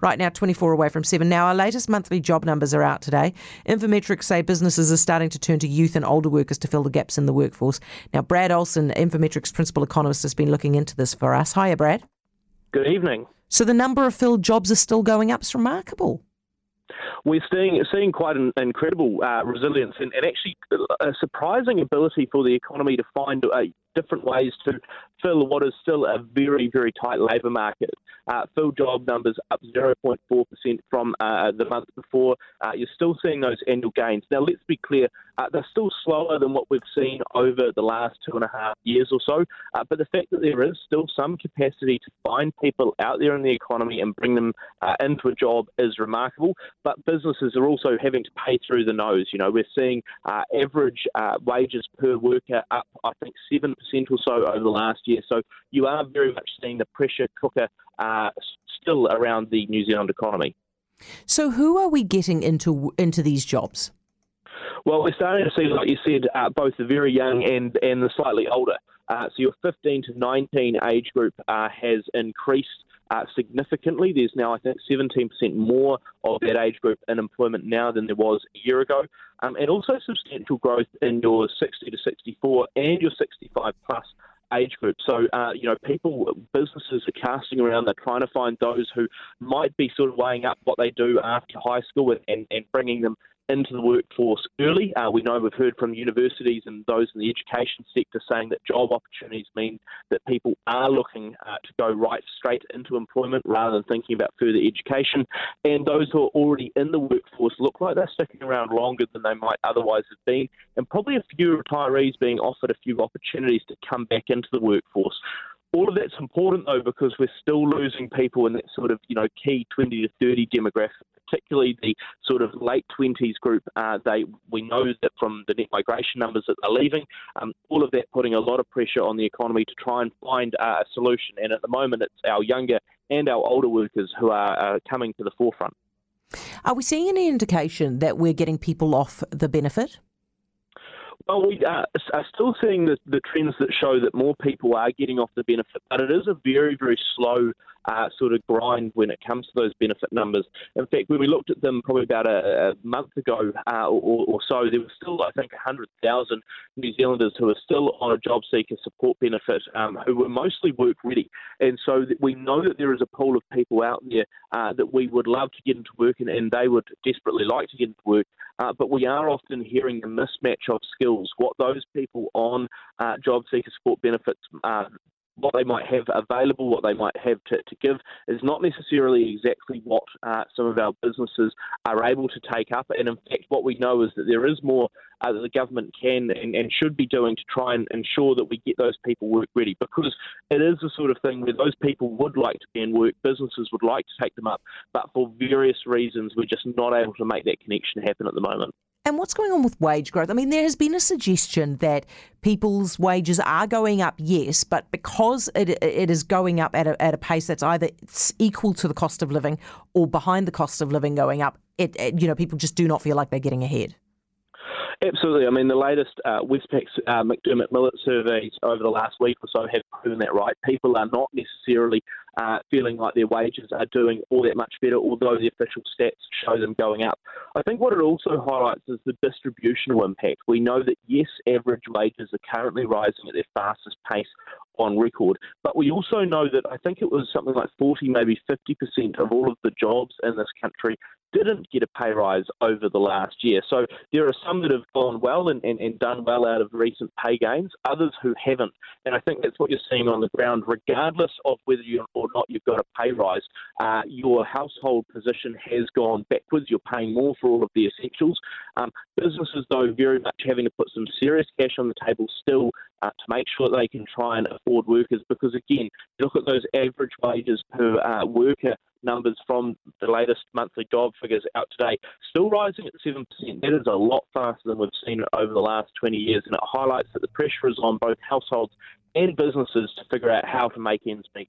Right now, 24 away from 7. Now, our latest monthly job numbers are out today. Infometrics say businesses are starting to turn to youth and older workers to fill the gaps in the workforce. Now, Brad Olsen, Infometrics principal economist, has been looking into this for us. Hiya, Brad. Good evening. So the number of filled jobs is still going up. It's remarkable we're seeing seeing quite an incredible uh, resilience and, and, actually a surprising ability for the economy to find different ways to fill what is still a very, very tight labour market. Uh, fill job numbers up 0.4% from uh, the month before. Uh, you're still seeing those annual gains. Now, let's be clear, uh, they're still slower than what we've seen over the last two and a half years or so. But the fact that there is still some capacity to find people out there in the economy and bring them into a job is remarkable. But businesses are also having to pay through the nose. You know, we're seeing average wages per worker up, I think, 7% or so over the last year. So you are very much seeing the pressure cooker uh, still around the New Zealand economy. So who are we getting into into these jobs? Well, we're starting to see, like you said, uh, both the very young and and the slightly older. Uh, so your 15 to 19 age group uh, has increased uh, significantly. There's now, I think, 17% more of that age group in employment now than there was a year ago, um, and also substantial growth in your 60 to 64 and your 65 plus age group. So, uh, you know, people, businesses are casting around, they're trying to find those who might be sort of weighing up what they do after high school and, and bringing them into the workforce early. Uh, we know we've heard from universities and those in the education sector saying that job opportunities mean that people are looking uh, to go right straight into employment rather than thinking about further education. And those who are already in the workforce look like they're sticking around longer than they might otherwise have been, and probably a few retirees being offered a few opportunities to come back into the workforce all of that's important though because we're still losing people in that sort of you know key 20 to 30 demographic particularly the sort of late 20s group, uh, they we know that from the net migration numbers that they're leaving, um, all of that putting a lot of pressure on the economy to try and find uh, a solution. And at the moment, it's our younger and our older workers who are uh, coming to the forefront. Are we seeing any indication that we're getting people off the benefit? Well, we are, are still seeing the, the, trends that show that more people are getting off the benefit, but it is a very, very slow uh, sort of grind when it comes to those benefit numbers. In fact, when we looked at them probably about a, a month ago uh, or, or, so, there were still, I think, 100,000 New Zealanders who are still on a job seeker support benefit um, who were mostly work ready. And so we know that there is a pool of people out there uh, that we would love to get into work and, and they would desperately like to get into work. Uh, but we are often hearing a mismatch of skills. What those people on uh, job seeker support benefits uh, what they might have available, what they might have to, to give, is not necessarily exactly what uh, some of our businesses are able to take up. And in fact, what we know is that there is more uh, that the government can and, and, should be doing to try and ensure that we get those people work ready because it is the sort of thing where those people would like to be in work, businesses would like to take them up, but for various reasons, we're just not able to make that connection happen at the moment. And what's going on with wage growth? I mean, there has been a suggestion that people's wages are going up, yes, but because it, it is going up at a, at a pace that's either equal to the cost of living or behind the cost of living going up, it, it you know people just do not feel like they're getting ahead. Absolutely. I mean, the latest uh, Westpac's uh, McDermott Miller surveys over the last week or so have proven that right. People are not necessarily uh, feeling like their wages are doing all that much better, although the official stats show them going up. I think what it also highlights is the distributional impact. We know that, yes, average wages are currently rising at their fastest pace on record, but we also know that I think it was something like 40, maybe 50% of all of the jobs in this country didn't get a pay rise over the last year. So there are some that have gone well and, and, and, done well out of recent pay gains, others who haven't. And I think that's what you're seeing on the ground, regardless of whether you or not you've got a pay rise. Uh, your household position has gone backwards. You're paying more for all of the essentials. Um, businesses, though, very much having to put some serious cash on the table still uh, to make sure they can try and afford workers because, again, look at those average wages per uh, worker numbers from the latest monthly job figures out today, still rising at 7%. That is a lot faster than we've seen over the last 20 years, and it highlights that the pressure is on both households and businesses to figure out how to make ends meet.